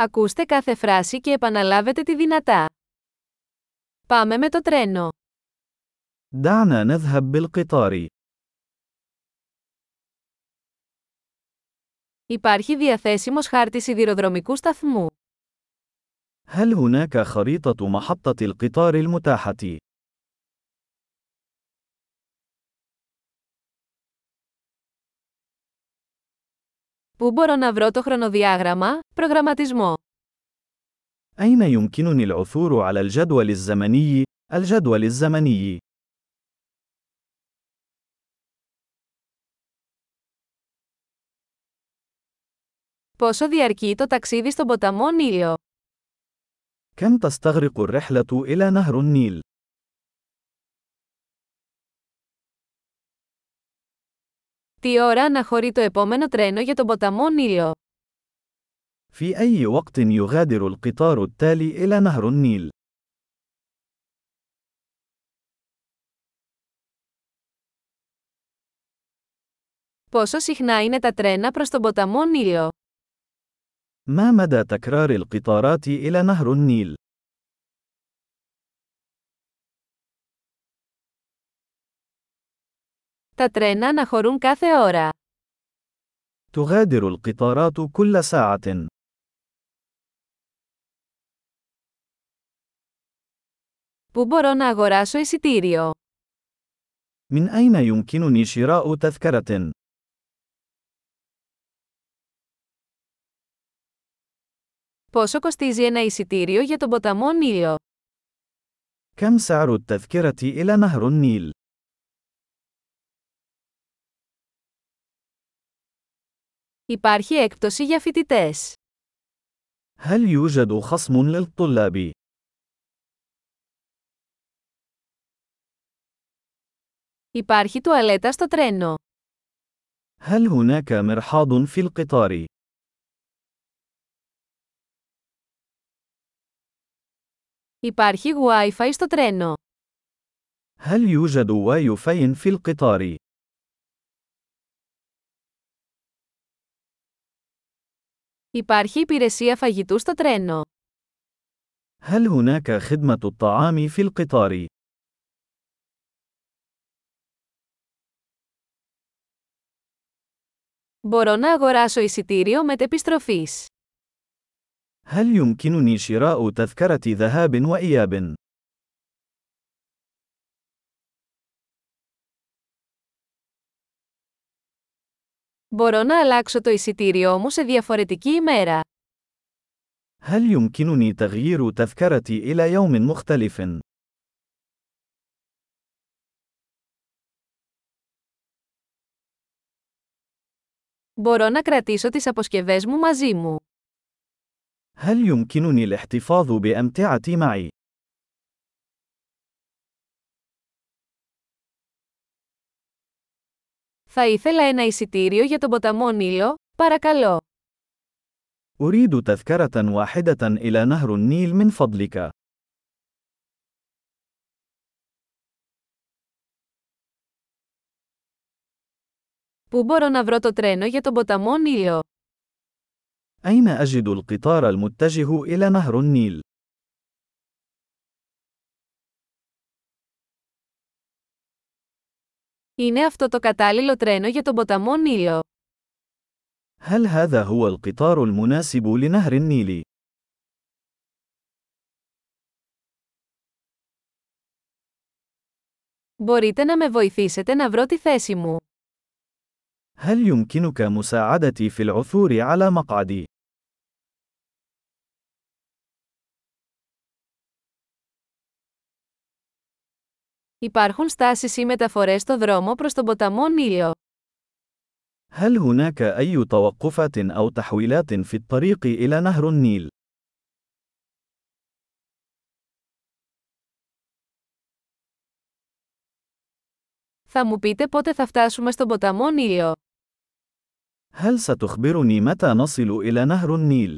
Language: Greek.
Ακούστε κάθε φράση και επαναλάβετε τη δυνατά. Πάμε με το τρένο. دعنا نذهب بالقطار. Υπάρχει διαθέσιμος χάρτης σιδηροδρομικού σταθμού. هل هناك خريطة محطة القطار المتاحة؟ Πού μπορώ να βρω το χρονοδιάγραμμα, προγραμματισμό. أين يمكنني العثور على الجدول الزمني؟ الجدول الزمني. Πόσο διαρκεί το ταξίδι στον ποταμό Νίλιο. كم تستغرق الرحلة إلى نهر النيل؟ Τι ώρα αναχωρεί το επόμενο τρένο για τον ποταμό Νίλιο. في أي وقت يغادر القطار التالي إلى نهر النيل؟ Πόσο συχνά είναι τα τρένα προς τον ποταμό Νίλιο. ما مدى تكرار القطارات إلى نهر النيل؟ Τα τρένα αναχωρούν κάθε ώρα. تغادر القطارات كل ساعة. Πού μπορώ να αγοράσω εισιτήριο. من أين يمكنني شراء تذكرة؟ Πόσο κοστίζει ένα εισιτήριο για τον ποταμό Νίλιο. كم سعر التذكرة إلى نهر النيل؟ Υπάρχει έκπτωση για φοιτητές. هل يوجد خصم للطلاب؟ Υπάρχει τουαλέτα στο τρένο. هل هناك مرحاض في القطار؟ Υπάρχει Wi-Fi στο τρένο. هل يوجد واي فاي في القطار؟ Υπάρχει υπηρεσία φαγητού στο τρένο. هل هناك خدمة الطعام في القطار؟ Μπορώ να αγοράσω εισιτήριο μετεπιστροφής. هل يمكنني شراء تذكرة ذهاب وإياب؟ Μπορώ να αλλάξω το εισιτήριό μου σε διαφορετική ημέρα. هل يمكنني تغيير تذكرتي إلى يوم مختلف؟ Μπορώ να κρατήσω τις αποσκευές μου μαζί μου. هل يمكنني الاحتفاظ بأمتعتي معي؟ Θα ήθελα ένα εισιτήριο για τον ποταμό Νίλο, παρακαλώ. أريد تذكرة واحدة إلى نهر النيل من فضلك. Πού μπορώ να βρω το τρένο για τον ποταμό Νίλιο. أين أجد القطار المتجه إلى نهر النيل؟ Είναι αυτό το κατάλληλο τρένο για τον ποταμό Νίλιο. هل هذا هو القطار المناسب لنهر النيل؟ Μπορείτε να με βοηθήσετε να βρω τη θέση μου. هل يمكنك مساعدتي في العثور على مقعدي؟ Υπάρχουν στάσεις ή μεταφορές στο δρόμο προς τον ποταμό Νίλιο. هل هناك أي توقفات أو تحويلات في الطريق إلى نهر النيل؟ Θα μου πείτε πότε θα φτάσουμε στον ποταμό Νίλιο. هل ستخبرني متى نصل إلى نهر النيل؟